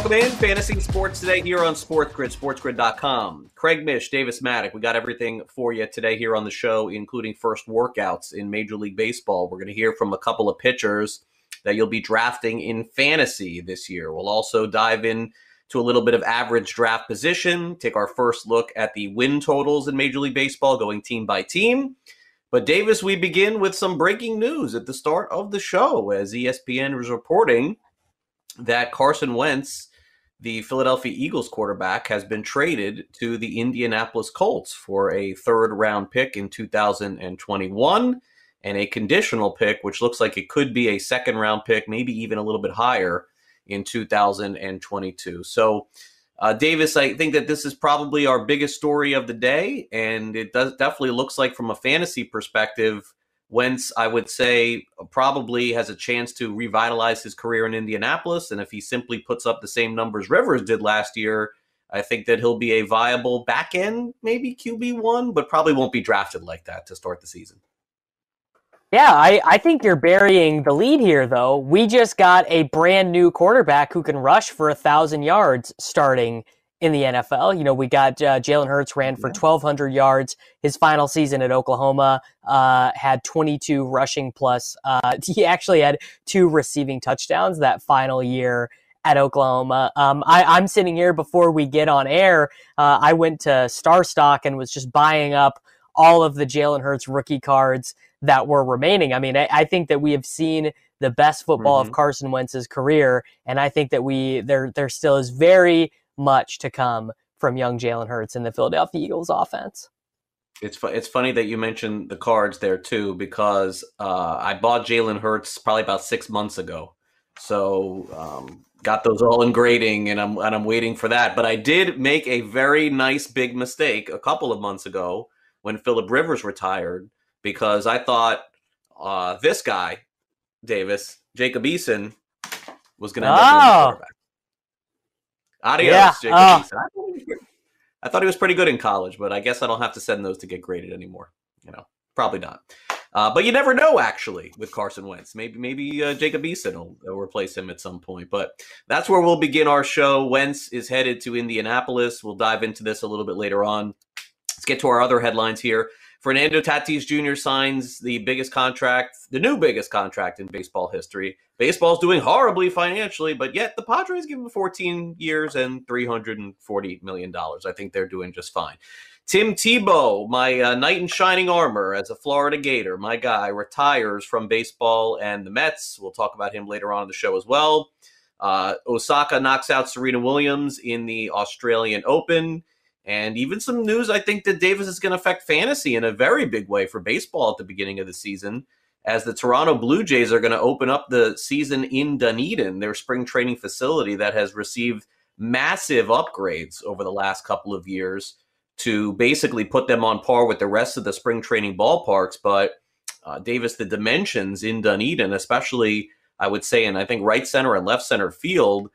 Welcome in. Fantasy Sports today here on Sports Grid, sportsgrid.com. Craig Mish, Davis Maddock. We got everything for you today here on the show, including first workouts in Major League Baseball. We're going to hear from a couple of pitchers that you'll be drafting in fantasy this year. We'll also dive in to a little bit of average draft position, take our first look at the win totals in Major League Baseball, going team by team. But Davis, we begin with some breaking news at the start of the show as ESPN was reporting that Carson Wentz, the Philadelphia Eagles quarterback, has been traded to the Indianapolis Colts for a third round pick in 2021 and a conditional pick, which looks like it could be a second round pick, maybe even a little bit higher in 2022. So, uh, Davis, I think that this is probably our biggest story of the day, and it does definitely looks like from a fantasy perspective, Wentz, I would say, probably has a chance to revitalize his career in Indianapolis. And if he simply puts up the same numbers Rivers did last year, I think that he'll be a viable back end, maybe QB1, but probably won't be drafted like that to start the season. Yeah, I, I think you're burying the lead here, though. We just got a brand new quarterback who can rush for a thousand yards starting in the NFL. You know, we got uh, Jalen Hurts ran for 1,200 yards his final season at Oklahoma, uh, had 22 rushing plus. Uh, he actually had two receiving touchdowns that final year at Oklahoma. Um, I, am sitting here before we get on air. Uh, I went to Star Stock and was just buying up all of the Jalen Hurts rookie cards that were remaining. I mean, I, I think that we have seen the best football Mhm. of Carson Wentz's career, and I think that we there there still is very much to come from young Jalen Hurts in the Philadelphia Eagles offense. It's fu- it's funny that you mentioned the cards there too, because uh, I bought Jalen Hurts probably about six months ago, so um, got those all in grading, and I'm and I'm waiting for that. But I did make a very nice big mistake a couple of months ago when Philip Rivers retired, because I thought uh, this guy, Davis Jacob Eason, was going to end up being the Oh. quarterback. Adios, Yeah, Jacob. Eason. I thought he was pretty- I thought he was pretty good in college, but I guess I don't have to send those to get graded anymore. You know, probably not. Uh, but you never know, actually, with Carson Wentz. Maybe maybe uh, Jacob Eason will, will replace him at some point. But that's where we'll begin our show. Wentz is headed to Indianapolis. We'll dive into this a little bit later on. Let's get to our other headlines here. Fernando Tatis Jr. signs the biggest contract, the new biggest contract in baseball history. Baseball's doing horribly financially, but yet the Padres give him 14 years and $340 million. I think they're doing just fine. Tim Tebow, my uh, knight in shining armor as a Florida Gator, my guy, retires from baseball and the Mets. We'll talk about him later on in the show as well. Uh, Osaka knocks out Serena Williams in the Australian Open. And even some news, I think that Davis is going to affect fantasy in a very big way for baseball at the beginning of the season, as the Toronto Blue Jays are going to open up the season in Dunedin, their spring training facility that has received massive upgrades over the last couple of years to basically put them on par with the rest of the spring training ballparks. But uh, Davis, the dimensions in Dunedin, especially I would say, and I think right center and left center field,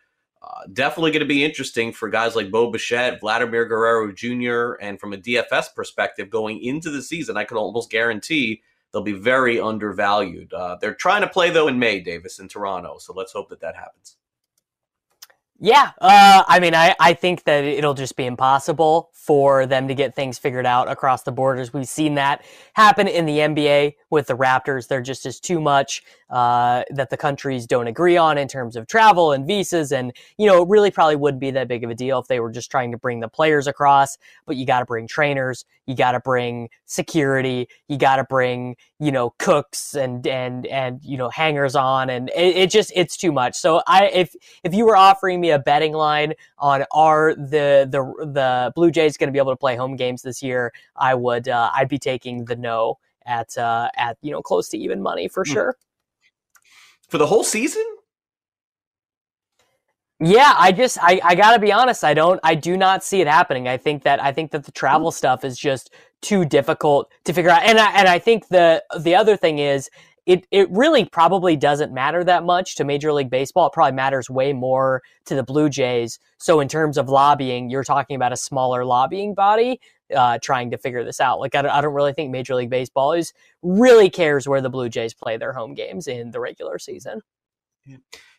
definitely going to be interesting for guys like Bo Bichette, Vladimir Guerrero Jr., and from a DFS perspective, going into the season, I can almost guarantee they'll be very undervalued. Uh, they're trying to play though in May, Davis, in Toronto, so let's hope that that happens. Yeah, uh, I mean, I, I think that it'll just be impossible for them to get things figured out across the borders. We've seen that happen in the NBA with the Raptors. There just is too much uh, that the countries don't agree on in terms of travel and visas. And, you know, it really probably wouldn't be that big of a deal if they were just trying to bring the players across. But you got to bring trainers, you got to bring security, you got to bring, you know, cooks and, and, and, you know, hangers on. And it, it just, it's too much. So I, if, if you were offering me a betting line on are the, the, the Blue Jays going to be able to play home games this year, I would, uh, I'd be taking the no at, uh, at, you know, close to even money for mm. sure for the whole season? Yeah, I just I, I gotta be honest, I don't I do not see it happening. I think that I think that the travel stuff is just too difficult to figure out. And I and I think the the other thing is it it really probably doesn't matter that much to Major League Baseball. It probably matters way more to the Blue Jays. So in terms of lobbying, you're talking about a smaller lobbying body uh, trying to figure this out. Like I don't, I don't really think Major League Baseball is really cares where the Blue Jays play their home games in the regular season.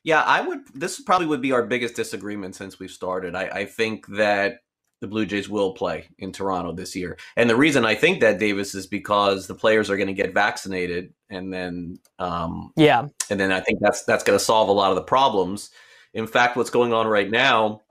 Yeah, I would. This probably would be our biggest disagreement since we've started. I, I think that the Blue Jays will play in Toronto this year, and the reason I think that Davis is because the players are going to get vaccinated, and then um, yeah, and then I think that's that's going to solve a lot of the problems. In fact, what's going on right now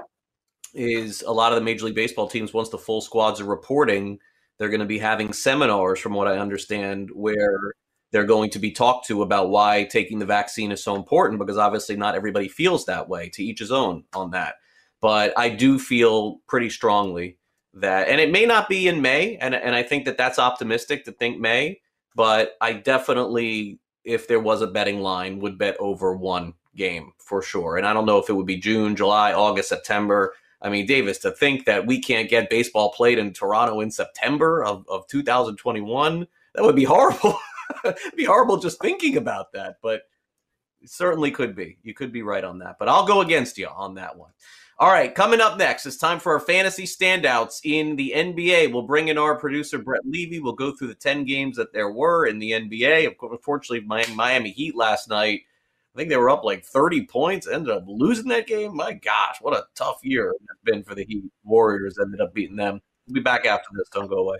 is a lot of the Major League Baseball teams, once the full squads are reporting, they're going to be having seminars, from what I understand, where they're going to be talked to about why taking the vaccine is so important because obviously not everybody feels that way, to each his own on that. But I do feel pretty strongly that, and it may not be in May, and, and I think that that's optimistic to think May, but I definitely, if there was a betting line, would bet over one game for sure. And I don't know if it would be June, July, August, September. I mean, Davis, to think that we can't get baseball played in Toronto in September of, of 2021, that would be horrible. Be horrible just thinking about that, but certainly could be. You could be right on that, but I'll go against you on that one. All right, coming up next, it's time for our fantasy standouts in the NBA. We'll bring in our producer, Brett Levy. We'll go through the 10 games that there were in the NBA. Unfortunately, Miami Heat last night I think they were up like 30 points, ended up losing that game. My gosh, what a tough year it's been for the Heat. Warriors ended up beating them. We'll be back after this. Don't go away.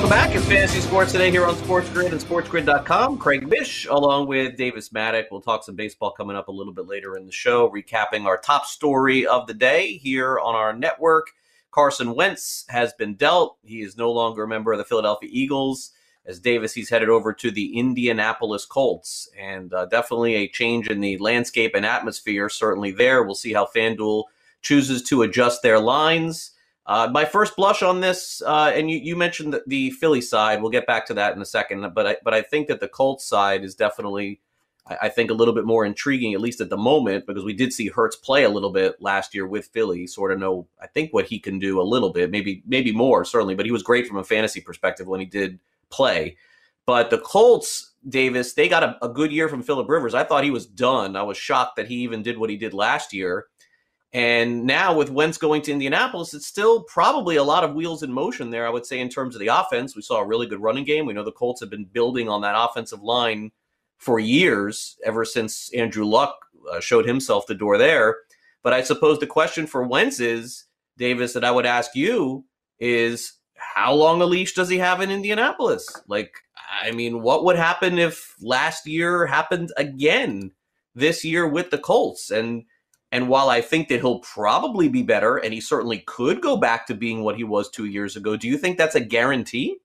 Back in Fantasy Sports today here on Sports Grid and SportsGrid.com. Craig Mish along with Davis Maddock. We'll talk some baseball coming up a little bit later in the show, recapping our top story of the day here on our network. Carson Wentz has been dealt. He is no longer a member of the Philadelphia Eagles. As Davis, he's headed over to the Indianapolis Colts. And uh, definitely a change in the landscape and atmosphere, certainly there. We'll see how FanDuel chooses to adjust their lines. Uh, my first blush on this, uh, and you, you mentioned the, the, Philly side. We'll get back to that in a second, but I, but I think that the Colts side is definitely, I, I, think, a little bit more intriguing, at least at the moment, because we did see Hurts play a little bit last year with Philly. Sort of know, I think, what he can do a little bit, maybe maybe more, certainly. But he was great from a fantasy perspective when he did play. But the Colts, Davis, they got a, a good year from Philip Rivers. I thought he was done. I was shocked that he even did what he did last year And now with Wentz going to Indianapolis, it's still probably a lot of wheels in motion there, I would say, in terms of the offense. We saw a really good running game. We know the Colts have been building on that offensive line for years, ever since Andrew Luck uh, showed himself the door there. But I suppose the question for Wentz is, Davis, that I would ask you is how long a leash does he have in Indianapolis? Like, I mean, what would happen if last year happened again this year with the Colts? And and while I think that he'll probably be better, and he certainly could go back to being what he was two years ago, do you think that's a guarantee?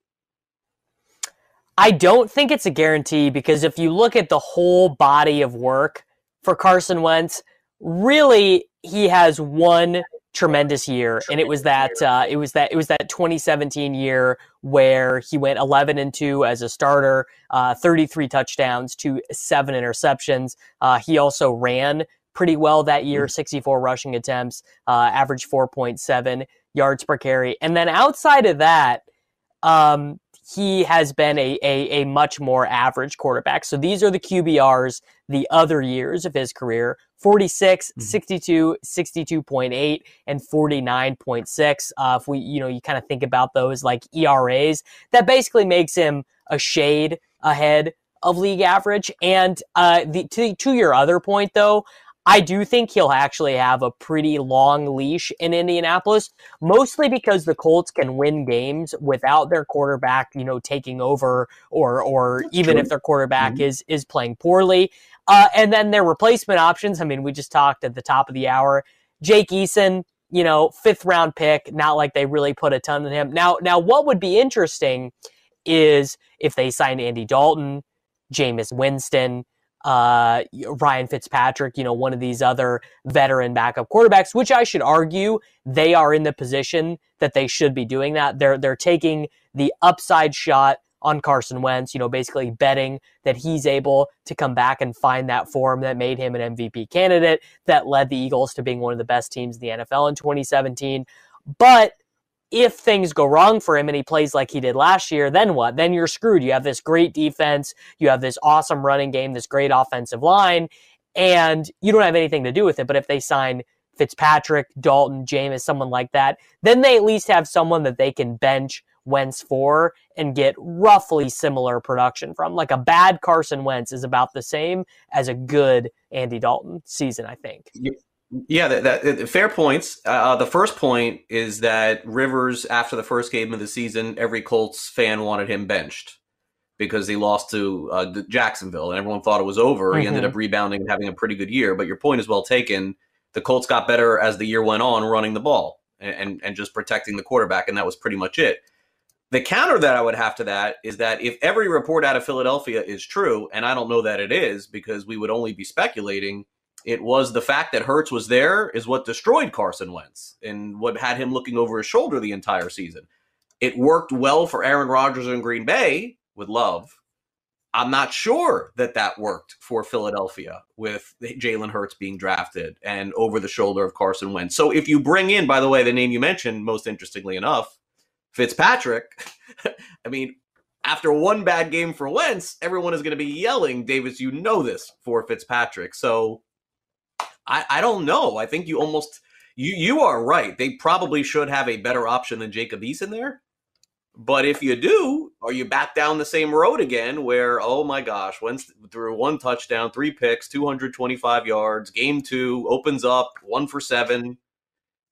I don't think it's a guarantee because if you look at the whole body of work for Carson Wentz, really he has one tremendous year, and it was that uh, it was that it was that 2017 year where he went 11 and two as a starter, uh, 33 touchdowns to seven interceptions. Uh, he also ran pretty well that year, mm. 64 rushing attempts, uh, average 4.7 yards per carry. And then outside of that, um, he has been a, a, a, much more average quarterback. So these are the QBRs the other years of his career 46, mm-hmm. 62, 62.8, and 49.6. Uh, if we, you know, you kind of think about those like ERAs, that basically makes him a shade ahead of league average. And uh, the, to, to your other point, though, I do think he'll actually have a pretty long leash in Indianapolis, mostly because the Colts can win games without their quarterback, you know, taking over or or That's even true. if their quarterback mm-hmm. is is playing poorly. Uh, and then their replacement options. I mean, we just talked at the top of the hour. Jake Eason, you know, fifth round pick. Not like they really put a ton in him. Now, now, what would be interesting is if they sign Andy Dalton, Jameis Winston uh, Ryan Fitzpatrick, you know, one of these other veteran backup quarterbacks, which I should argue they are in the position that they should be doing that. They're they're taking the upside shot on Carson Wentz, you know, basically betting that he's able to come back and find that form that made him an MVP candidate that led the Eagles to being one of the best teams in the NFL in 2017. But if things go wrong for him and he plays like he did last year, then what? Then you're screwed. You have this great defense, you have this awesome running game, this great offensive line, and you don't have anything to do with it. But if they sign Fitzpatrick, Dalton, Jameis, someone like that, then they at least have someone that they can bench Wentz for and get roughly similar production from. Like a bad Carson Wentz is about the same as a good Andy Dalton season, I think. Yeah, that, that fair points. Uh, uh, the first point is that Rivers, after the first game of the season, every Colts fan wanted him benched because he lost to uh, Jacksonville, and everyone thought it was over. Mm-hmm. He ended mm-hmm. up rebounding and having a pretty good year. But your point is well taken. The Colts got better as the year went on, running the ball and, and, and just protecting the quarterback, and that was pretty much it. The counter that I would have to that is that if every report out of Philadelphia is true, and I don't know that it is because we would only be speculating it was the fact that Hurts was there is what destroyed Carson Wentz and what had him looking over his shoulder the entire season. It worked well for Aaron Rodgers in Green Bay with Love. I'm not sure that that worked for Philadelphia with Jalen Hurts being drafted and over the shoulder of Carson Wentz. So if you bring in, by the way, the name you mentioned, most interestingly enough, Fitzpatrick, I mean, after one bad game for Wentz, everyone is going to be yelling, Davis, you know this for Fitzpatrick. So I, I don't know. I think you almost you you are right. They probably should have a better option than Jacob Eason there. But if you do, are you back down the same road again where, oh my gosh, Wentz threw one touchdown, three picks, 225 yards, game two opens up, one for seven.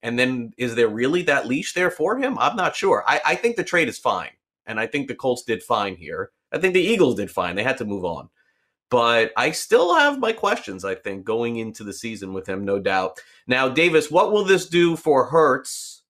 And then is there really that leash there for him? I'm not sure. I, I think the trade is fine. And I think the Colts did fine here. I think the Eagles did fine. They had to move on. But I still have my questions, I think, going into the season with him, no doubt. Now, Davis, what will this do for Hurts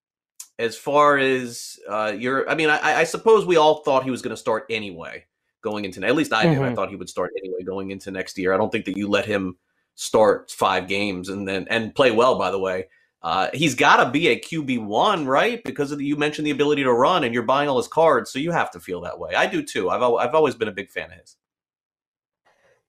as far as uh, your? I mean, I, I suppose we all thought he was going to start anyway going into, at least I did. Mm-hmm. I thought he would start anyway going into next year. I don't think that you let him start five games and then and play well, by the way. Uh, he's got to be a QB one, right? Because of the, you mentioned the ability to run, and you're buying all his cards, so you have to feel that way. I do too. I've I've always been a big fan of his.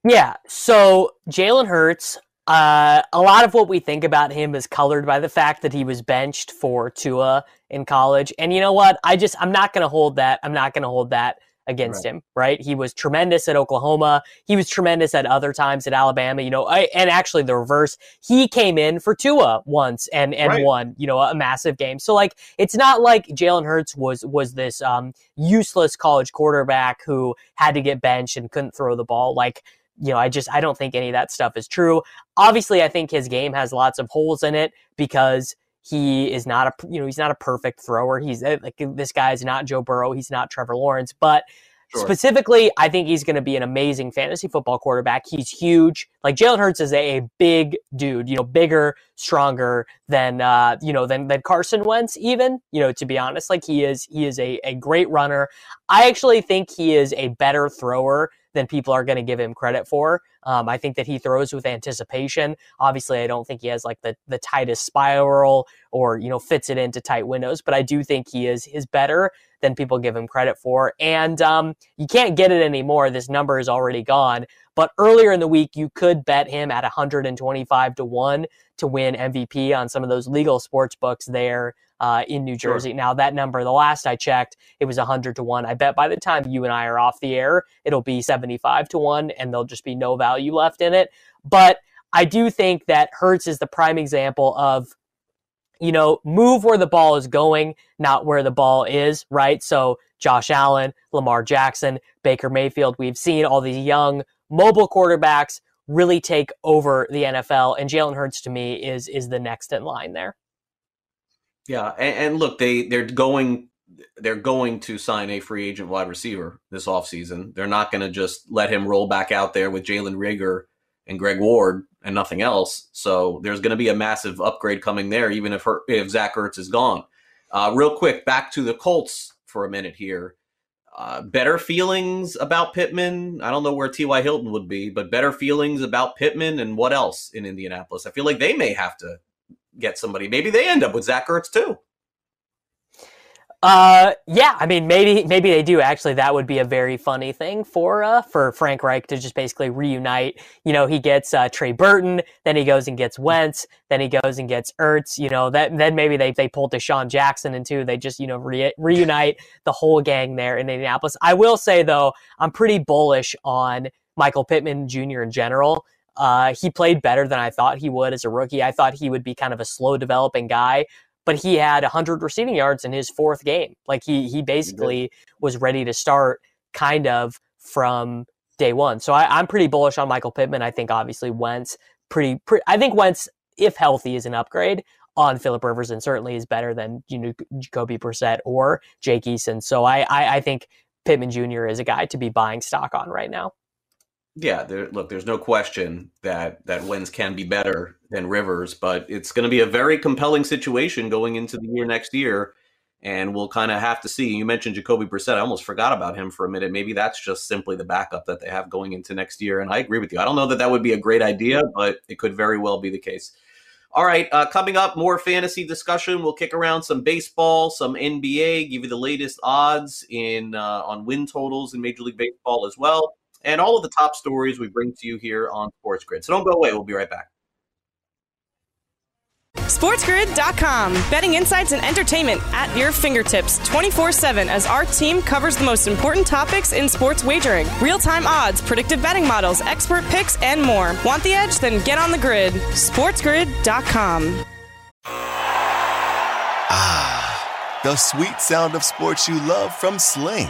Yeah. So Jalen Hurts, uh, a lot of what we think about him is colored by the fact that he was benched for Tua in college. And you know what? I just, I'm not going to hold that. I'm not going to hold that against right. him, right? He was tremendous at Oklahoma. He was tremendous at other times at Alabama, you know, I, and actually the reverse. He came in for Tua once and, and right. won, you know, a massive game. So like, it's not like Jalen Hurts was, was this, um, useless college quarterback who had to get benched and couldn't throw the ball. Like, you know, I just, I don't think any of that stuff is true. Obviously, I think his game has lots of holes in it because he is not a you know he's not a perfect thrower. He's eh, like this guy is not Joe Burrow. He's not Trevor Lawrence, but Sure. Specifically, I think he's going to be an amazing fantasy football quarterback. He's huge. Like Jalen Hurts is a, a, big dude, you know, bigger, stronger than uh, you know than than Carson Wentz. Even you know, to be honest, like he is he is a, a great runner. I actually think he is a better thrower than people are going to give him credit for. Um, I think that he throws with anticipation. Obviously, I don't think he has like the, the tightest spiral or, you know, fits it into tight windows, but I do think he is, is better than people give him credit for. And um, you can't get it anymore. This number is already gone. But earlier in the week, you could bet him at 125 to 1 to win MVP on some of those legal sports books there uh, in New Jersey. Sure. Now, that number, the last I checked, it was 100 to 1. I bet by the time you and I are off the air, it'll be 75 to 1 and there'll just be no value left in it. But I do think that Hurts is the prime example of you know, move where the ball is going, not where the ball is, right? So Josh Allen, Lamar Jackson, Baker Mayfield, we've seen all these young mobile quarterbacks really take over the NFL, and Jalen Hurts to me is is the next in line there. Yeah, and, and, look, they they're going they're going to sign a free agent wide receiver this offseason. They're not going to just let him roll back out there with Jalen Reagor and Greg Ward and nothing else. So there's going to be a massive upgrade coming there, even if her, if Zach Ertz is gone. Uh, real quick, back to the Colts for a minute here. Uh, better feelings about Pittman. I don't know where T.Y. Hilton would be, but better feelings about Pittman and what else in Indianapolis? I feel like they may have to get somebody. Maybe they end up with Zach Ertz too. Uh, yeah, I mean, maybe maybe they do. Actually, that would be a very funny thing for uh for Frank Reich to just basically reunite. You know, he gets uh, Trey Burton, then he goes and gets Wentz, then he goes and gets Ertz. You know, that then maybe they they pull DeSean Jackson into. They just you know re- reunite the whole gang there in Indianapolis. I will say though, I'm pretty bullish on Michael Pittman Jr. in general. Uh, he played better than I thought he would as a rookie. I thought he would be kind of a slow developing guy, but he had 100 receiving yards in his fourth game. Like he he basically was ready to start kind of from day one. So I, am pretty bullish on Michael Pittman. I think obviously Wentz pretty, pretty I think Wentz if healthy is an upgrade on Philip Rivers and certainly is better than you know Jacoby Brissett or Jake Eason. So I, I I think Pittman Jr. is a guy to be buying stock on right now. Yeah, there, look, there's no question that that Wentz can be better than Rivers, but it's going to be a very compelling situation going into the year next year, and we'll kind of have to see. You mentioned Jacoby Brissett. I almost forgot about him for a minute. Maybe that's just simply the backup that they have going into next year. And I agree with you. I don't know that that would be a great idea, but it could very well be the case. All right, uh, coming up, more fantasy discussion. We'll kick around some baseball, some NBA, give you the latest odds in uh, on win totals in Major League Baseball as well and all of the top stories we bring to you here on Sports Grid. So don't go away. We'll be right back. SportsGrid.com. Betting insights and entertainment at your fingertips 24 7 as our team covers the most important topics in sports wagering real time odds, predictive betting models, expert picks, and more. Want the edge? Then get on the grid. SportsGrid.com. Ah, the sweet sound of sports you love from Sling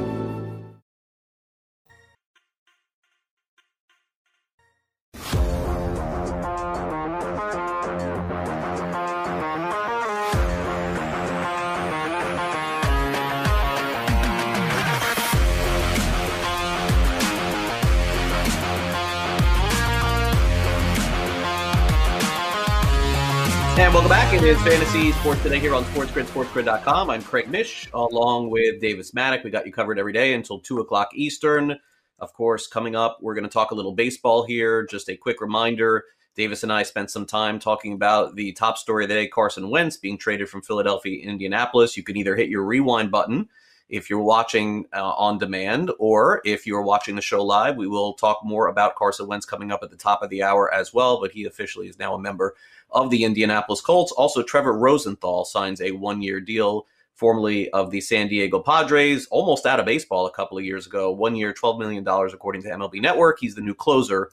And welcome back. It is Fantasy Sports Today here on SportsGrid, SportsGrid.com. I'm Craig Mish along with Davis Maddock. We got you covered every day until 2 o'clock Eastern. Of course, coming up, we're going to talk a little baseball here. Just a quick reminder Davis and I spent some time talking about the top story of the day Carson Wentz being traded from Philadelphia Indianapolis. You can either hit your rewind button if you're watching uh, on demand or if you're watching the show live. We will talk more about Carson Wentz coming up at the top of the hour as well, but he officially is now a member of the Indianapolis Colts. Also, Trevor Rosenthal signs a one year deal, formerly of the San Diego Padres, almost out of baseball a couple of years ago. One year, $12 million, according to MLB Network. He's the new closer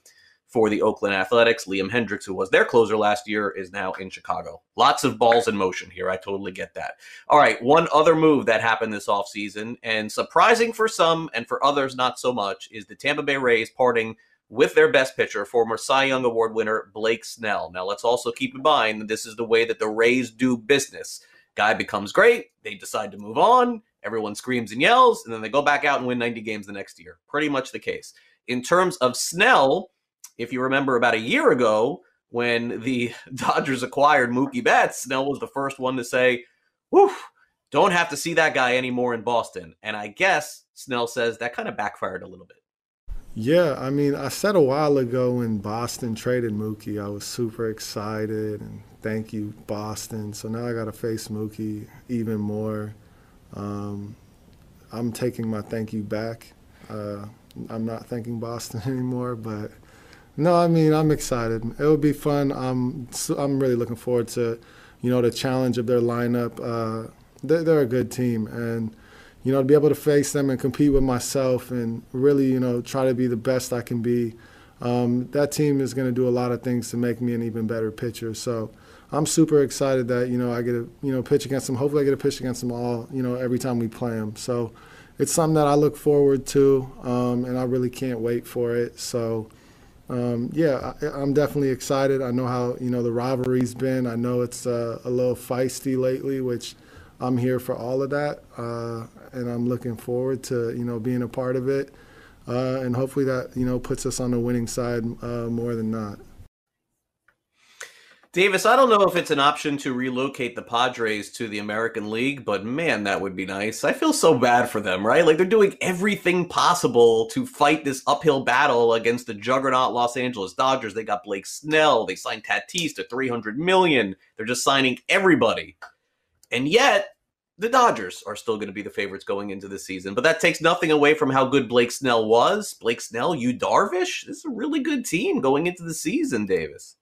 for the Oakland Athletics. Liam Hendriks, who was their closer last year, is now in Chicago. Lots of balls in motion here. I totally get that. All right, one other move that happened this offseason, and surprising for some and for others not so much, is the Tampa Bay Rays parting with their best pitcher, former Cy Young Award winner Blake Snell. Now, let's also keep in mind that this is the way that the Rays do business. Guy becomes great, they decide to move on, everyone screams and yells, and then they go back out and win 90 games the next year. Pretty much the case. In terms of Snell, if you remember about a year ago when the Dodgers acquired Mookie Betts, Snell was the first one to say, Whew, don't have to see that guy anymore in Boston. And I guess Snell says that kind of backfired a little bit. Yeah, I mean, I said a while ago when Boston traded Mookie, I was super excited and thank you, Boston. So now I got to face Mookie even more. Um, I'm taking my thank you back. Uh, I'm not thanking Boston anymore, but no, I mean, I'm excited. It'll be fun. I'm I'm really looking forward to, you know, the challenge of their lineup. Uh, they're, they're a good team, and you know, to be able to face them and compete with myself and really, you know, try to be the best I can be. Um, that team is going to do a lot of things to make me an even better pitcher. So I'm super excited that you know I get to you know pitch against them. Hopefully, I get to pitch against them all you know every time we play them. So it's something that I look forward to, um, and I really can't wait for it. So. Um, yeah, I, am definitely excited. I know how you know the rivalry's been. I know it's uh, a little feisty lately, which I'm here for all of that, uh, and I'm looking forward to you know being a part of it, uh, and hopefully that you know puts us on the winning side uh, more than not. Davis, I don't know if it's an option to relocate the Padres to the American League, but man, that would be nice. I feel so bad for them, right? Like they're doing everything possible to fight this uphill battle against the juggernaut Los Angeles Dodgers. They got Blake Snell, they signed Tatis to 300 million. They're just signing everybody. And yet, the Dodgers are still going to be the favorites going into the season. But that takes nothing away from how good Blake Snell was. Blake Snell, Yu Darvish, this is a really good team going into the season, Davis.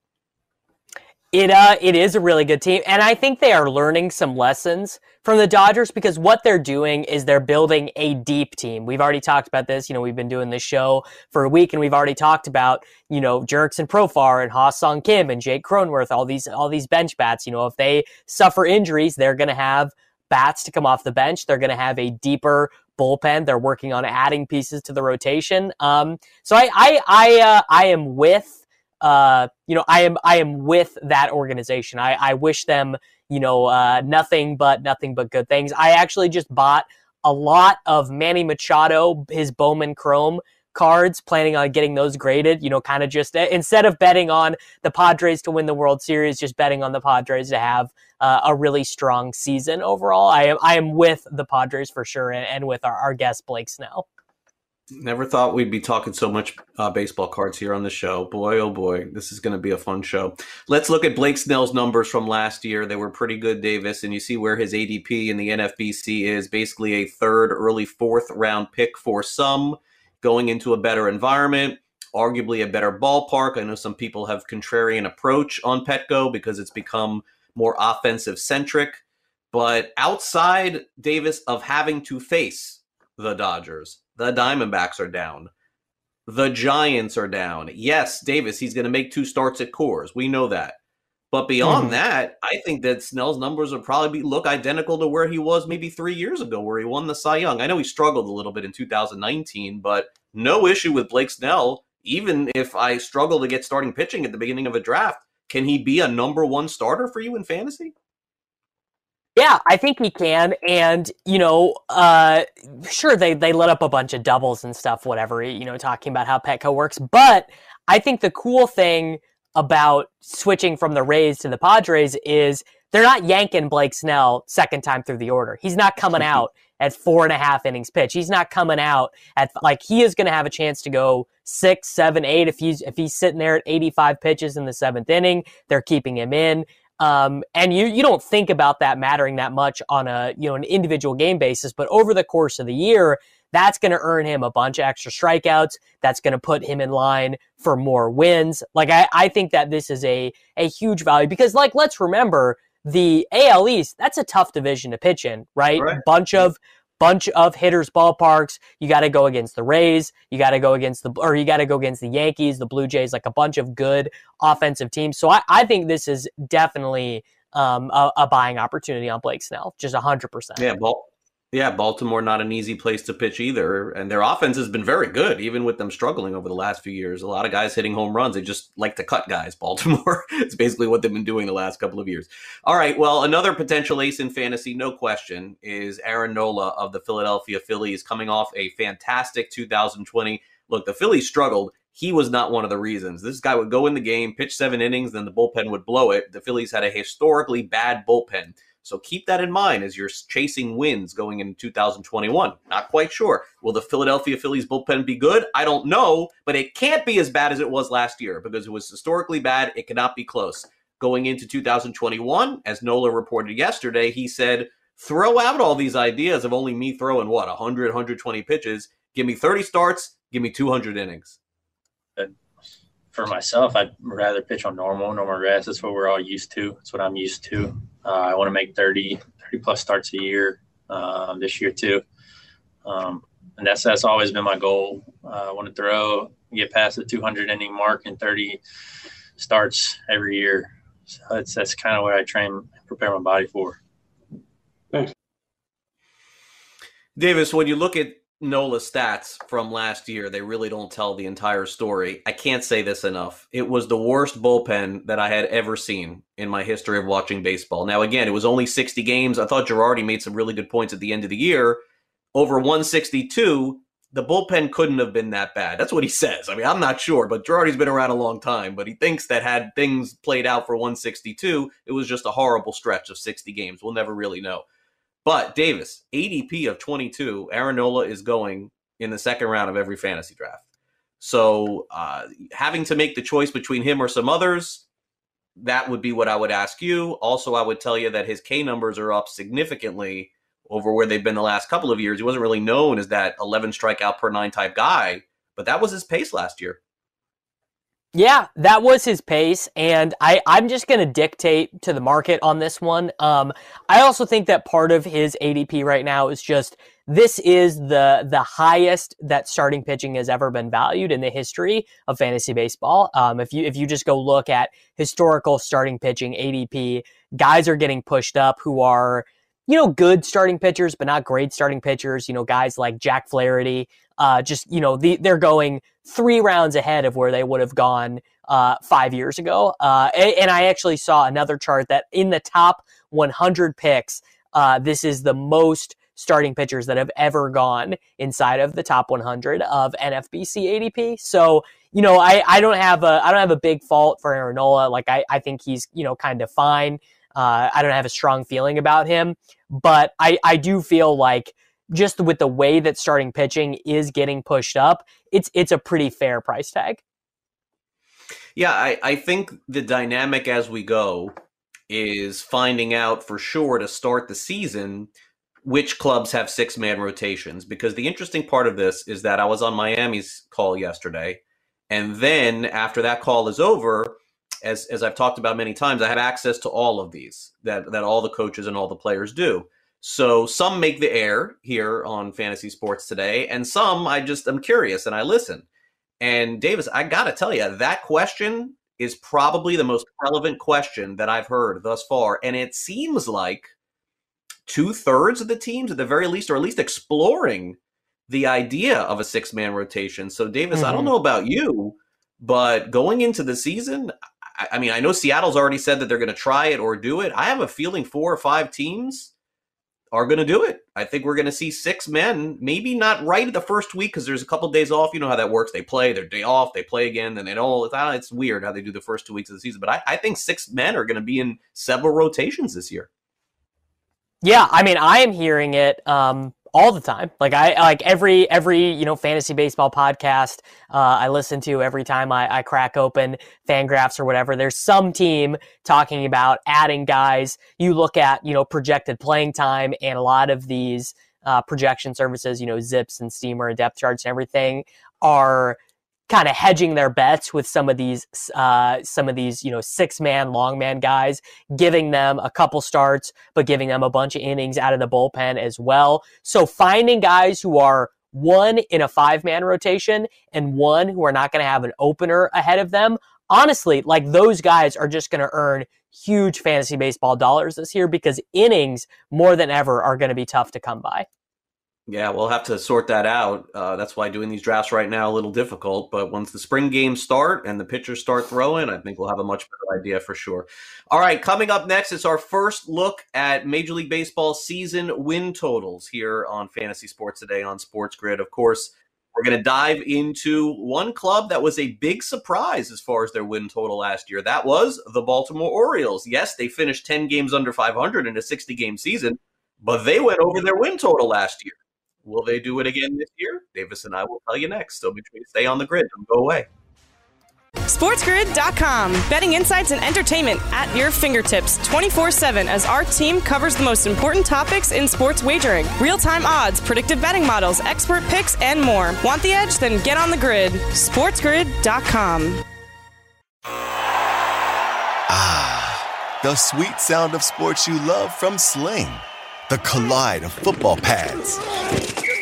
It uh it is a really good team and I think they are learning some lessons from the Dodgers because what they're doing is they're building a deep team. We've already talked about this, you know, we've been doing this show for a week and we've already talked about, you know, Jurickson Profar and Ha-Seong Kim and Jake Cronenworth, all these all these bench bats, you know, if they suffer injuries, they're going to have bats to come off the bench. They're going to have a deeper bullpen. They're working on adding pieces to the rotation. Um, so I I I, uh, I am with uh, you know, I am I am with that organization. I, I wish them, you know, uh, nothing but nothing but good things. I actually just bought a lot of Manny Machado, his Bowman Chrome cards, planning on getting those graded. You know, kind of just uh, instead of betting on the Padres to win the World Series, just betting on the Padres to have uh, a really strong season overall. I am I am with the Padres for sure, and, and with our, our guest Blake Snell. Never thought we'd be talking so much uh, baseball cards here on the show. Boy, oh boy, this is going to be a fun show. Let's look at Blake Snell's numbers from last year. They were pretty good, Davis, and you see where his ADP in the NFBC is basically a third, early fourth round pick for some, going into a better environment, arguably a better ballpark. I know some people have contrarian approach on Petco because it's become more offensive centric, but outside Davis of having to face the Dodgers the Diamondbacks are down. The Giants are down. Yes, Davis, he's going to make two starts at Coors. We know that. But beyond mm-hmm. that, I think that Snell's numbers would probably be, look identical to where he was maybe three years ago, where he won the Cy Young. I know he struggled a little bit in 2019, but no issue with Blake Snell. Even if I struggle to get starting pitching at the beginning of a draft, can he be a number one starter for you in fantasy? Yeah, I think he can. And, you know, uh, sure, they, they let up a bunch of doubles and stuff, whatever, you know, talking about how Petco works. But I think the cool thing about switching from the Rays to the Padres is they're not yanking Blake Snell second time through the order. He's not coming out at four and a half innings pitch. He's not coming out at like he is going to have a chance to go six, seven, eight. If he's if he's sitting there at 85 pitches in the seventh inning, they're keeping him in. Um, and you you don't think about that mattering that much on a you know an individual game basis, but over the course of the year, that's going to earn him a bunch of extra strikeouts. That's going to put him in line for more wins. Like I, I think that this is a a huge value because like let's remember the AL East. That's a tough division to pitch in, right? right. Bunch of bunch of hitters ballparks. You got to go against the Rays. You got to go against the, or you got to go against the Yankees, the Blue Jays, like a bunch of good offensive teams. So I, I think this is definitely um, a, a, buying opportunity on Blake Snell, just hundred percent. Yeah, well, yeah, Baltimore not an easy place to pitch either, and their offense has been very good, even with them struggling over the last few years. A lot of guys hitting home runs. They just like to cut guys. Baltimore. it's basically what they've been doing the last couple of years. All right. Well, another potential ace in fantasy, no question, is Aaron Nola of the Philadelphia Phillies, coming off a fantastic 2020. Look, the Phillies struggled. He was not one of the reasons. This guy would go in the game, pitch seven innings, then the bullpen would blow it. The Phillies had a historically bad bullpen. So keep that in mind as you're chasing wins going into 2021. Not quite sure. Will the Philadelphia Phillies bullpen be good? I don't know, but it can't be as bad as it was last year because it was historically bad. It cannot be close. Going into 2021, as Nola reported yesterday, he said, throw out all these ideas of only me throwing what, 100, 120 pitches. Give me 30 starts, give me 200 innings. For myself, I'd rather pitch on normal, normal grass. That's what we're all used to. That's what I'm used to. Uh, I want to make 30, 30 plus starts a year uh, this year too. Um, and that's that's always been my goal. Uh, I want to throw, get past the 200 inning mark and 30 starts every year. So that's that's kind of what I train, and prepare my body for. Thanks, Davis. When you look at NOLA stats from last year, they really don't tell the entire story. I can't say this enough. It was the worst bullpen that I had ever seen in my history of watching baseball. Now, again, it was only 60 games. I thought Girardi made some really good points at the end of the year. Over 162, the bullpen couldn't have been that bad. That's what he says. I mean, I'm not sure, but Girardi's been around a long time, but he thinks that had things played out for 162, it was just a horrible stretch of 60 games. We'll never really know. But Davis, ADP of 22, Aaron Nola is going in the second round of every fantasy draft. So uh, having to make the choice between him or some others, that would be what I would ask you. Also, I would tell you that his K numbers are up significantly over where they've been the last couple of years. He wasn't really known as that 11 strikeout per nine type guy, but that was his pace last year. Yeah, that was his pace, and I, I'm just going to dictate to the market on this one. Um, I also think that part of his ADP right now is just this is the the highest that starting pitching has ever been valued in the history of fantasy baseball. Um, if you if you just go look at historical starting pitching ADP, guys are getting pushed up who are you know good starting pitchers, but not great starting pitchers. You know, guys like Jack Flaherty, uh, just you know the, they're going three rounds ahead of where they would have gone uh, five years ago. Uh, and, and, I actually saw another chart that in the top 100 picks, uh, this is the most starting pitchers that have ever gone inside of the top 100 of NFBC ADP. So you know I, I don't have a I don't have a big fault for Aaron Nola. Like I, I think he's you know kind of fine. Uh, I don't have a strong feeling about him, but I, I do feel like just with the way that starting pitching is getting pushed up, it's it's a pretty fair price tag. Yeah, I, I think the dynamic as we go is finding out for sure to start the season which clubs have six man rotations. Because the interesting part of this is that I was on Miami's call yesterday. And then after that call is over, as, as I've talked about many times, I have access to all of these that, that all the coaches and all the players do. So some make the air here on Fantasy Sports today, and some I just am curious and I listen. And Davis, I got to tell you, that question is probably the most relevant question that I've heard thus far. And it seems like two thirds of the teams, at the very least, are at least exploring the idea of a six man rotation. So, Davis, mm-hmm. I don't mm-hmm. know about you, but going into the season, I, I mean, I know Seattle's already said that they're going to try it or do it. I have a feeling four or five teams are going to do it. I think we're going to see six men, maybe not right the first week because there's a couple days off. You know how that works. They play, their day off, they play again, then they don't. It's, ah, it's weird how they do the first two weeks of the season. But I, I think six men are going to be in several rotations this year. Yeah, I mean, I am hearing it um, all the time. Like I like every every you know fantasy baseball podcast uh, I listen to every time I, I crack open Fangraphs or whatever. There's some team talking about adding guys. You look at you know projected playing time and a lot of these uh, projection services, you know Zips and Steamer depth charts and everything are kind of hedging their bets with some of these uh, some of these you know six man long man guys giving them a couple starts but giving them a bunch of innings out of the bullpen as well. So finding guys who are one in a five man rotation and one who are not going to have an opener ahead of them honestly like those guys are just going to earn huge fantasy baseball dollars this year because innings more than ever are going to be tough to come by yeah, we'll have to sort that out. Uh, that's why doing these drafts right now a little difficult. But once the spring games start and the pitchers start throwing, I think we'll have a much better idea for sure. All right, coming up next is our first look at Major League Baseball season win totals here on Fantasy Sports Today on Sports Grid. Of course, we're going to dive into one club that was a big surprise as far as their win total last year. That was the Baltimore Orioles. Yes, they finished 10 games under 500 in a 60 game season, but they went over their win total last year. Will they do it again this year? Davis and I will tell you next. So make sure you stay on the grid. Don't go away. SportsGrid.com. Betting insights and entertainment at your fingertips 24 7 as our team covers the most important topics in sports wagering real time odds, predictive betting models, expert picks, and more. Want the edge? Then get on the grid. SportsGrid.com. Ah, the sweet sound of sports you love from Sling. The collide of football pads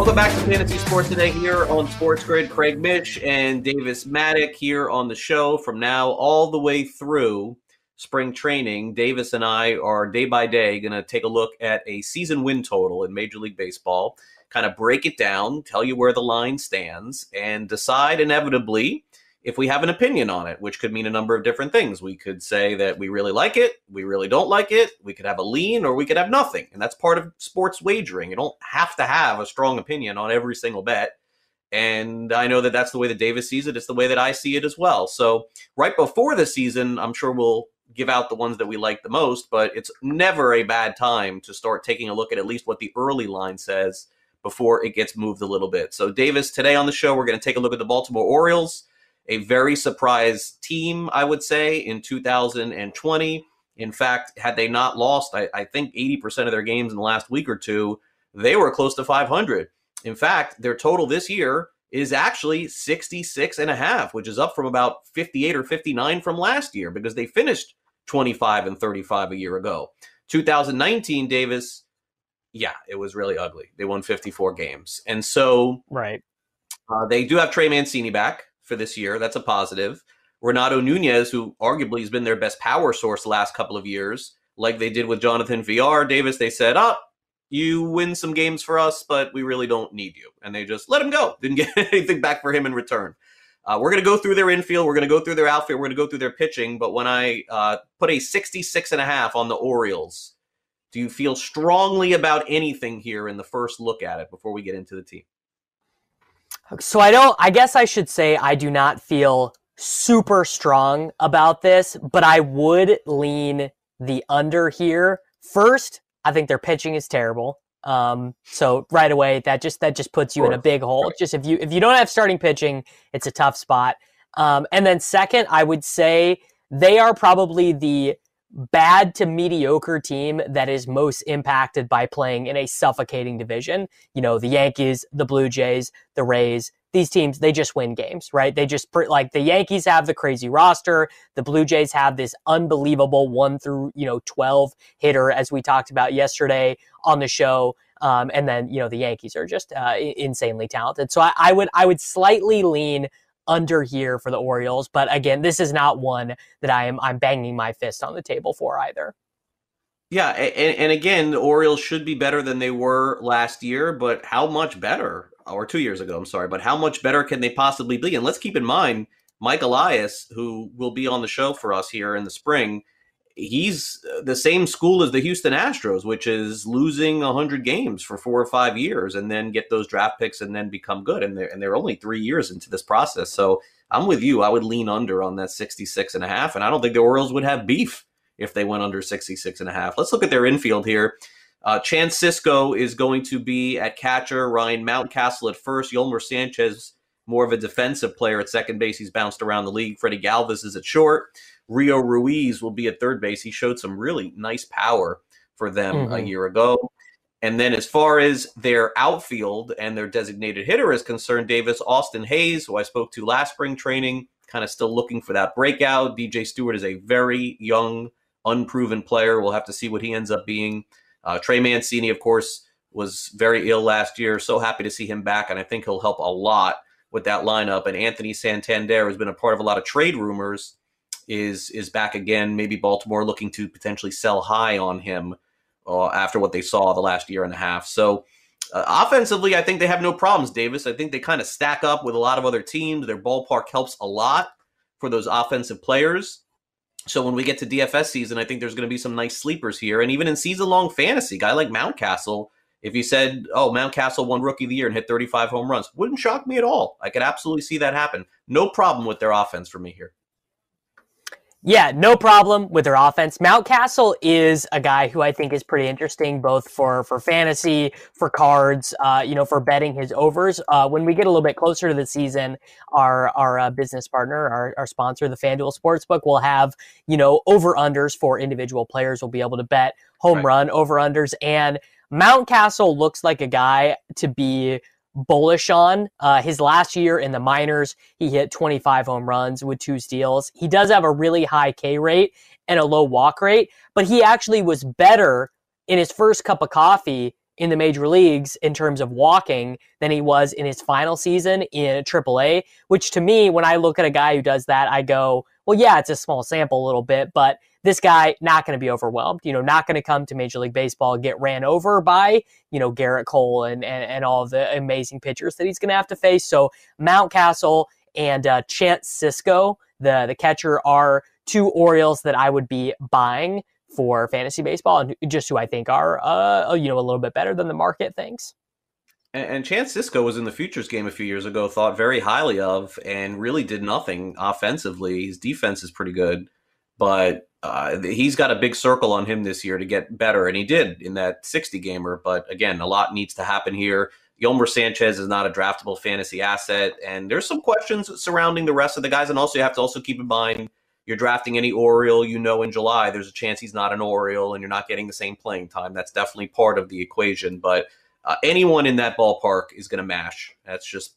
Welcome back to Fantasy Sports today here on Sports Grid. Craig Mish and Davis Mattek here on the show from now all the way through spring training. Davis and I are day by day going to take a look at a season win total in Major League Baseball, kind of break it down, tell you where the line stands, and decide inevitably if we have an opinion on it, which could mean a number of different things. We could say that we really like it, we really don't like it, we could have a lean, or we could have nothing. And that's part of sports wagering. You don't have to have a strong opinion on every single bet. And I know that that's the way that Davis sees it. It's the way that I see it as well. So, right before the season, I'm sure we'll give out the ones that we like the most, but it's never a bad time to start taking a look at at least what the early line says before it gets moved a little bit. So, Davis, today on the show, we're going to take a look at the Baltimore Orioles a very surprise team, I would say, in 2020. In fact, had they not lost, I, I, think 80% of their games in the last week or two, they were close to 500. In fact, their total this year is actually 66 and a half, which is up from about 58 or 59 from last year because they finished 25 and 35 a year ago. 2019, Davis, yeah, it was really ugly. They won 54 games. And so, right. Uh, they do have Trey Mancini back for this year. That's a positive. Renato Nunez, who arguably has been their best power source the last couple of years, like they did with Jonathan Villar Davis, they said, "Up, oh, you win some games for us, but we really don't need you," and they just let him go. Didn't get anything back for him in return. Uh, we're going to go through their infield. We're going to go through their outfit. We're going to go through their pitching. But when I uh, put a 66 and a half on the Orioles, do you feel strongly about anything here in the first look at it before we get into the team? So I don't, I guess I should say I do not feel super strong about this, but I would lean the under here. First, I think their pitching is terrible. Um, so right away, that just that just puts you in a big hole. Just if you if you don't have starting pitching, it's a tough spot. Um, and then second, I would say they are probably the bad to mediocre team that is most impacted by playing in a suffocating division. You know, the Yankees, the Blue Jays, the Rays, these teams, they just win games, right? They just, like the Yankees have the crazy roster. The Blue Jays have this unbelievable one through, you know, 12 hitter, as we talked about yesterday on the show. Um, and then, you know, the Yankees are just uh, insanely talented. So I, I would, I would slightly lean under here for the Orioles. But again, this is not one that I am I'm banging my fist on the table for either. Yeah, and, and again, the Orioles should be better than they were last year, but how much better? Or two years ago, I'm sorry, but how much better can they possibly be? And let's keep in mind, Mike Elias, who will be on the show for us here in the spring, he's the same school as the Houston Astros, which is losing 100 games for four or five years and then get those draft picks and then become good. And they're, and they're only three years into this process. So I'm with you. I would lean under on that 66 and a half. And I don't think the Orioles would have beef if they went under 66 and a half. Let's look at their infield here. Uh, Chance Sisco is going to be at catcher, Ryan Mountcastle at first, Yolmer Sanchez more of a defensive player at second base. He's bounced around the league. Freddie Galvis is at short. Rio Ruiz will be at third base. He showed some really nice power for them mm-hmm. a year ago. And then, as far as their outfield and their designated hitter is concerned, Davis Austin Hays, who I spoke to last spring training, kind of still looking for that breakout. DJ Stewart is a very young, unproven player. We'll have to see what he ends up being. Uh, Trey Mancini, of course, was very ill last year. So happy to see him back, and I think he'll help a lot with that lineup. And Anthony Santander has been a part of a lot of trade rumors is is back again. Maybe Baltimore looking to potentially sell high on him uh, after what they saw the last year and a half. So uh, offensively, I think they have no problems, Davis. I think they kind of stack up with a lot of other teams. Their ballpark helps a lot for those offensive players. So when we get to DFS season, I think there's going to be some nice sleepers here, and even in season long fantasy, guy like Mountcastle. If you said, "Oh, Mountcastle won Rookie of the Year and hit 35 home runs," wouldn't shock me at all. I could absolutely see that happen. No problem with their offense for me here. Yeah, no problem with their offense. Mountcastle is a guy who I think is pretty interesting, both for for fantasy, for cards, uh, you know, for betting his overs. Uh, when we get a little bit closer to the season, our our uh, business partner, our, our sponsor, the FanDuel Sportsbook, will have you know over unders for individual players. We'll be able to bet home right. run over unders, and Mountcastle looks like a guy to be bullish on. Uh, his last year in the minors, he hit 25 home runs with two steals. He does have a really high K rate and a low walk rate, but he actually was better in his first cup of coffee in the major leagues in terms of walking than he was in his final season in AAA, which to me, when I look at a guy who does that, I go, well, yeah, it's a small sample a little bit, but this guy not going to be overwhelmed, you know, not going to come to Major League Baseball get ran over by, you know, Gerrit Cole and, and, and all the amazing pitchers that he's going to have to face. So Mountcastle and uh, Chance Sisco, the, the catcher, are two Orioles that I would be buying for fantasy baseball and just who I think are, uh, you know, a little bit better than the market thinks. And, and Chance Sisco was in the futures game a few years ago, thought very highly of, and really did nothing offensively. His defense is pretty good, but uh, he's got a big circle on him this year to get better, and he did in that 60 gamer. But again, a lot needs to happen here. Yolmer Sanchez is not a draftable fantasy asset, and there's some questions surrounding the rest of the guys. And also, you have to also keep in mind you're drafting any Oriole you know in July. There's a chance he's not an Oriole, and you're not getting the same playing time. That's definitely part of the equation. But uh, anyone in that ballpark is going to mash. That's just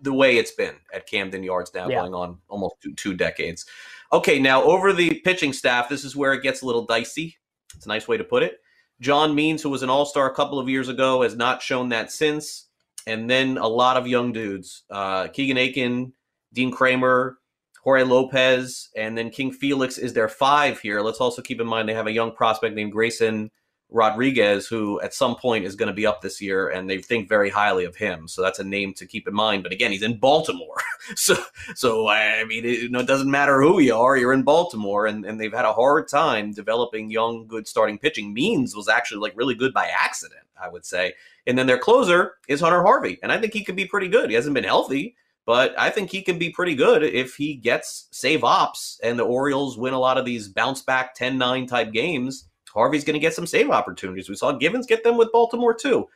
the way it's been at Camden Yards now, yeah. going on almost two, two decades. Okay, now over the pitching staff, this is where it gets a little dicey. It's a nice way to put it. John Means, who was an all star a couple of years ago, has not shown that since. And then a lot of young dudes uh, Keegan Akin, Dean Kramer, Jorge Lopez, and then King Felix is their five here. Let's also keep in mind they have a young prospect named Grayson Rodriguez, who at some point is going to be up this year, and they think very highly of him. So that's a name to keep in mind. But again, he's in Baltimore, so so I mean, it, you know, it doesn't matter who you are, you're in Baltimore, and, and they've had a hard time developing young, good starting pitching. Means was actually like really good by accident, I would say. And then their closer is Hunter Harvey, and I think he could be pretty good. He hasn't been healthy, but I think he can be pretty good if he gets save ops and the Orioles win a lot of these bounce back 10-9 type games Harvey's going to get some save opportunities. We saw Givens get them with Baltimore too.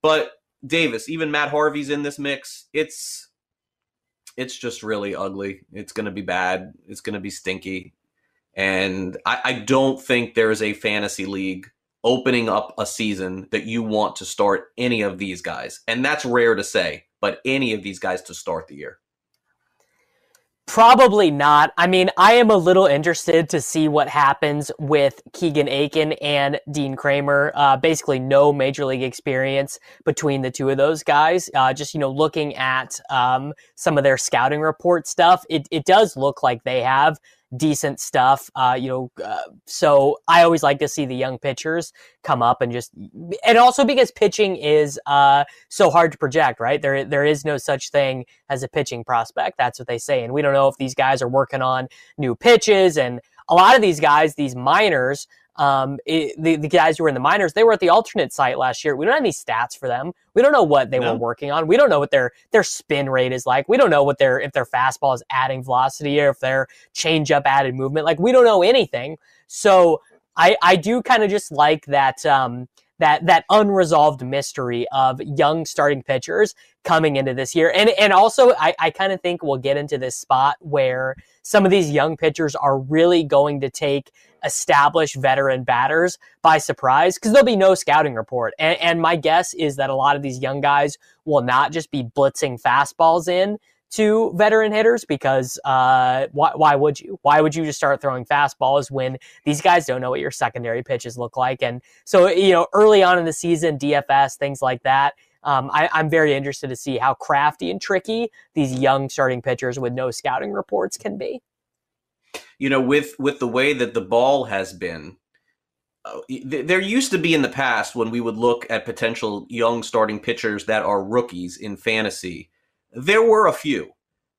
But Davis, even Matt Harvey's in this mix. It's it's just really ugly. It's going to be bad. It's going to be stinky. And I, I don't think there's a fantasy league opening up a season that you want to start any of these guys. And that's rare to say, but any of these guys to start the year. Probably not. I mean, I am a little interested to see what happens with Keegan Akin and Dean Kramer. Uh, basically, no major league experience between the two of those guys. Uh, just you know, looking at um, some of their scouting report stuff, it it does look like they have decent stuff. Uh, you know, uh, so I always like to see the young pitchers come up and just, and also because pitching is uh, so hard to project, right? There, there is no such thing as a pitching prospect. That's what they say, and we don't know if these guys are working on new pitches and. A lot of these guys, these minors, um, it, the, the guys who were in the minors, they were at the alternate site last year. We don't have any stats for them. We don't know what they no. were working on. We don't know what their their spin rate is like. We don't know what their if their fastball is adding velocity or if their changeup added movement. Like we don't know anything. So I I do kind of just like that um, that that unresolved mystery of young starting pitchers coming into this year. And and also I, I kind of think we'll get into this spot where some of these young pitchers are really going to take established veteran batters by surprise because there'll be no scouting report. And, and my guess is that a lot of these young guys will not just be blitzing fastballs in to veteran hitters because uh, why, why would you? Why would you just start throwing fastballs when these guys don't know what your secondary pitches look like? And so, you know, early on in the season, DFS, things like that. Um, I, I'm very interested to see how crafty and tricky these young starting pitchers with no scouting reports can be you know, with with the way that the ball has been, uh, there used to be in the past when we would look at potential young starting pitchers that are rookies in fantasy. There were a few.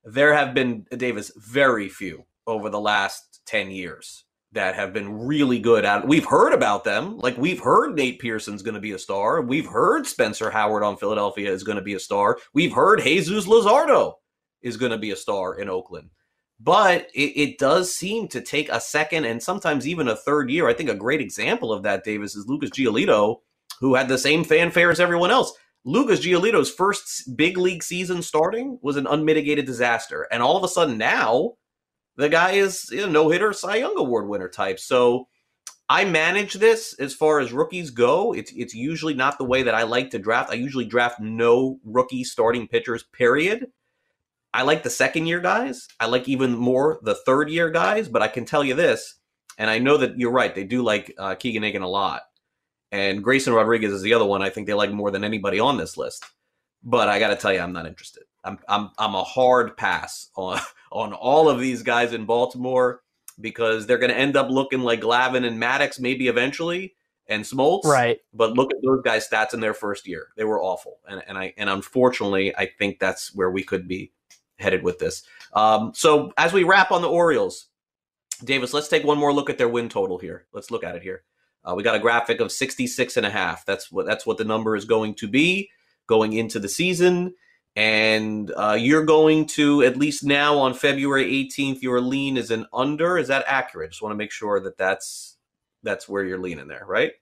There have been Davis very few over the last ten years that have been really good at. We've heard about them, like we've heard Nate Pearson's going to be a star. We've heard Spencer Howard on Philadelphia is going to be a star. We've heard Jesus Luzardo is going to be a star in Oakland. But it, it, does seem to take a second and sometimes even a third year. I think a great example of that, Davis, is Lucas Giolito, who had the same fanfare as everyone else. Lucas Giolito's first big league season starting was an unmitigated disaster. And all of a sudden now, the guy is a no hitter, Cy Young Award winner type. So I manage this as far as rookies go. It's it's usually not the way that I like to draft. I usually draft no rookie starting pitchers, period. I like the second year guys. I like even more the third year guys. But I can tell you this, and I know that you're right. They do like uh, Keegan Akin a lot, and Grayson Rodriguez is the other one. I think they like more than anybody on this list. But I got to tell you, I'm not interested. I'm I'm I'm a hard pass on on all of these guys in Baltimore because they're going to end up looking like Glavine and Maddux maybe eventually and Smoltz. Right. But look at those guys' stats in their first year. They were awful. And and I and unfortunately I think that's where we could be headed with this. Um, so as we wrap on the Orioles, Davis, let's take one more look at their win total here. Let's look at it here. Uh, we got a graphic of 66 and a half. That's what that's what the number is going to be going into the season. And uh, you're going to at least now on February 18th, your lean is an under. Is that accurate? Just want to make sure that that's that's where you're leaning there, right?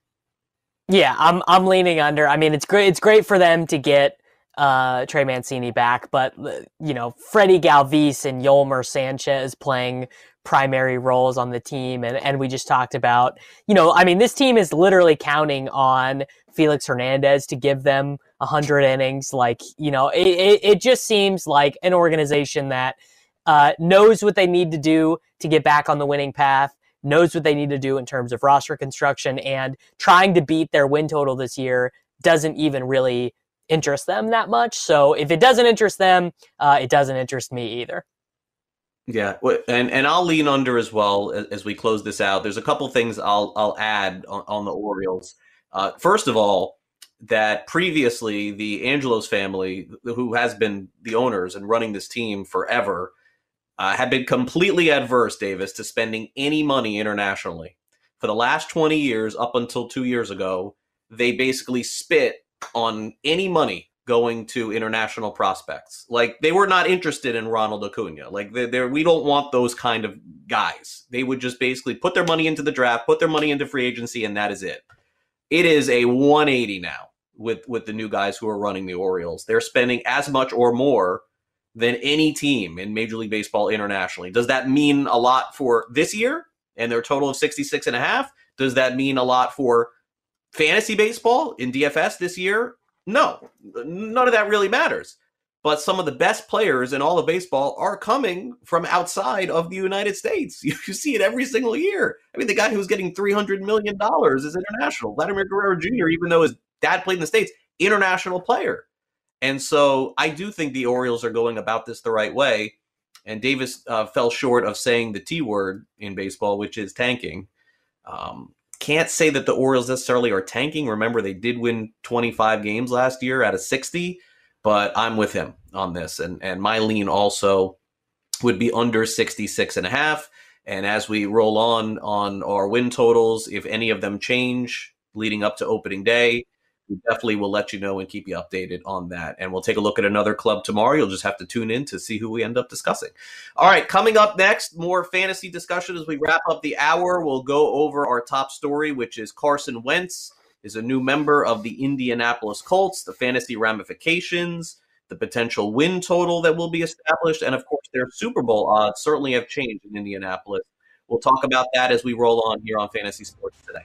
Yeah, I'm I'm leaning under. I mean, it's great. It's great for them to get uh, Trey Mancini back, but you know Freddie Galvis and Yolmer Sanchez playing primary roles on the team, and and we just talked about you know I mean this team is literally counting on Felix Hernandez to give them hundred innings. Like you know it, it, it just seems like an organization that uh, knows what they need to do to get back on the winning path. Knows what they need to do in terms of roster construction and trying to beat their win total this year doesn't even really interest them that much. So if it doesn't interest them, uh, it doesn't interest me either. Yeah, and and I'll lean under as well as we close this out. There's a couple things I'll I'll add on, on the Orioles. Uh, first of all, that previously the Angelos family, who has been the owners and running this team forever, uh, had been completely adverse, Davis, to spending any money internationally. For the last 20 years, up until two years ago, they basically spit on any money going to international prospects. Like they were not interested in Ronald Acuna. Like they we don't want those kind of guys. They would just basically put their money into the draft, put their money into free agency, and that is it. It is a 180 now with with the new guys who are running the Orioles. They're spending as much or more than any team in Major League Baseball internationally. Does that mean a lot for this year and their total of 66 and a half? Does that mean a lot for fantasy baseball in DFS this year? No, none of that really matters. But some of the best players in all of baseball are coming from outside of the United States. You, see it every single year. I mean, the guy who's getting $300 million is international. Vladimir Guerrero Jr., even though his dad played in the States, international player. And so I do think the Orioles are going about this the right way. And Davis uh, fell short of saying the T word in baseball, which is tanking. Um, can't say that the Orioles necessarily are tanking. Remember, they did win 25 games last year out of 60, but I'm with him on this. And, and my lean also would be under 66 and a half. And as we roll on on our win totals, if any of them change leading up to opening day, we definitely will let you know and keep you updated on that. And we'll take a look at another club tomorrow. You'll just have to tune in to see who we end up discussing. All right, coming up next, more fantasy discussion as we wrap up the hour. We'll go over our top story, which is Carson Wentz is a new member of the Indianapolis Colts, the fantasy ramifications, the potential win total that will be established, and of course, their Super Bowl odds certainly have changed in Indianapolis. We'll talk about that as we roll on here on Fantasy Sports today.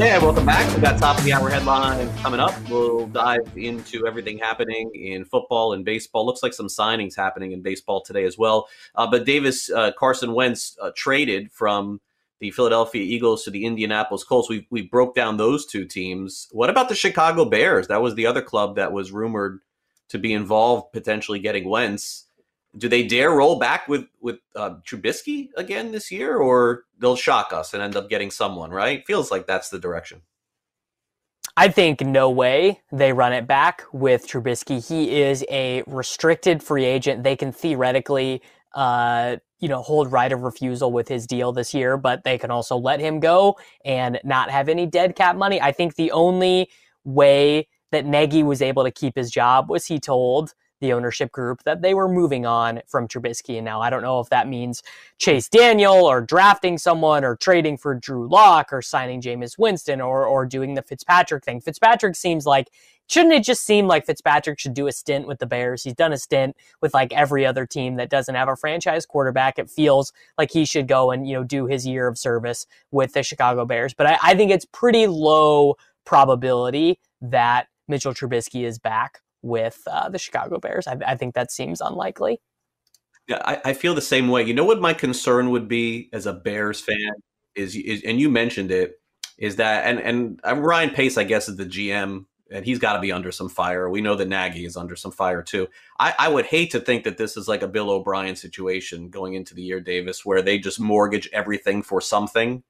Yeah, welcome back. We've got top of the hour headline coming up. We'll dive into everything happening in football and baseball. Looks like some signings happening in baseball today as well. Uh, but Davis uh, Carson Wentz uh, traded from the Philadelphia Eagles to the Indianapolis Colts. We we broke down those two teams. What about the Chicago Bears? That was the other club that was rumored to be involved, potentially getting Wentz do they dare roll back with with uh, Trubisky again this year, or they'll shock us and end up getting someone? Right? Feels like that's the direction. I think no way they run it back with Trubisky. He is a restricted free agent. They can theoretically, uh, you know, hold right of refusal with his deal this year, but they can also let him go and not have any dead cap money. I think the only way that Nagy was able to keep his job was he told the ownership group that they were moving on from Trubisky. And now I don't know if that means Chase Daniel or drafting someone or trading for Drew Lock or signing Jameis Winston or, or doing the Fitzpatrick thing. Fitzpatrick seems like, shouldn't it just seem like Fitzpatrick should do a stint with the Bears? He's done a stint with like every other team that doesn't have a franchise quarterback. It feels like he should go and, you know, do his year of service with the Chicago Bears. But I, I think it's pretty low probability that Mitchell Trubisky is back with uh, the Chicago Bears. I, I, think that seems unlikely. Yeah, I, I, feel the same way. You know what my concern would be as a Bears fan is, is and you mentioned it, is that and and uh, Ryan Pace, I guess, is the GM, and he's got to be under some fire. We know that Nagy is under some fire too. I, I would hate to think that this is like a Bill O'Brien situation going into the year, Davis, where they just mortgage everything for something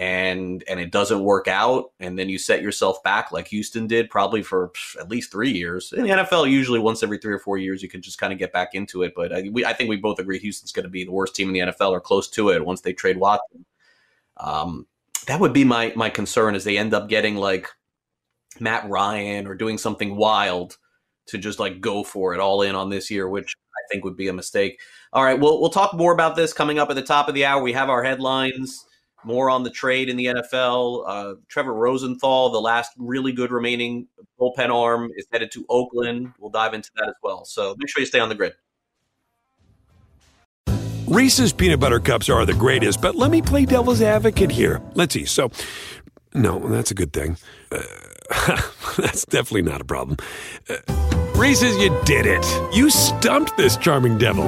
and and it doesn't work out and then you set yourself back like Houston did probably for at least 3 years. In the NFL usually once every 3 or 4 years you can just kind of get back into it, but I, we, I think we both agree Houston's going to be the worst team in the NFL or close to it once they trade Watson. Um, that would be my my concern is they end up getting like Matt Ryan or doing something wild to just like go for it all in on this year, which I think would be a mistake. All right, we'll we'll talk more about this coming up at the top of the hour. We have our headlines more on the trade in the NFL. Uh, Trevor Rosenthal, the last really good remaining bullpen arm, is headed to Oakland. We'll dive into that as well. So make sure you stay on the grid. Reese's peanut butter cups are the greatest, but let me play devil's advocate here. Let's see. So, no, that's a good thing. Uh, that's definitely not a problem. Uh, Reese's, you did it. You stumped this charming devil.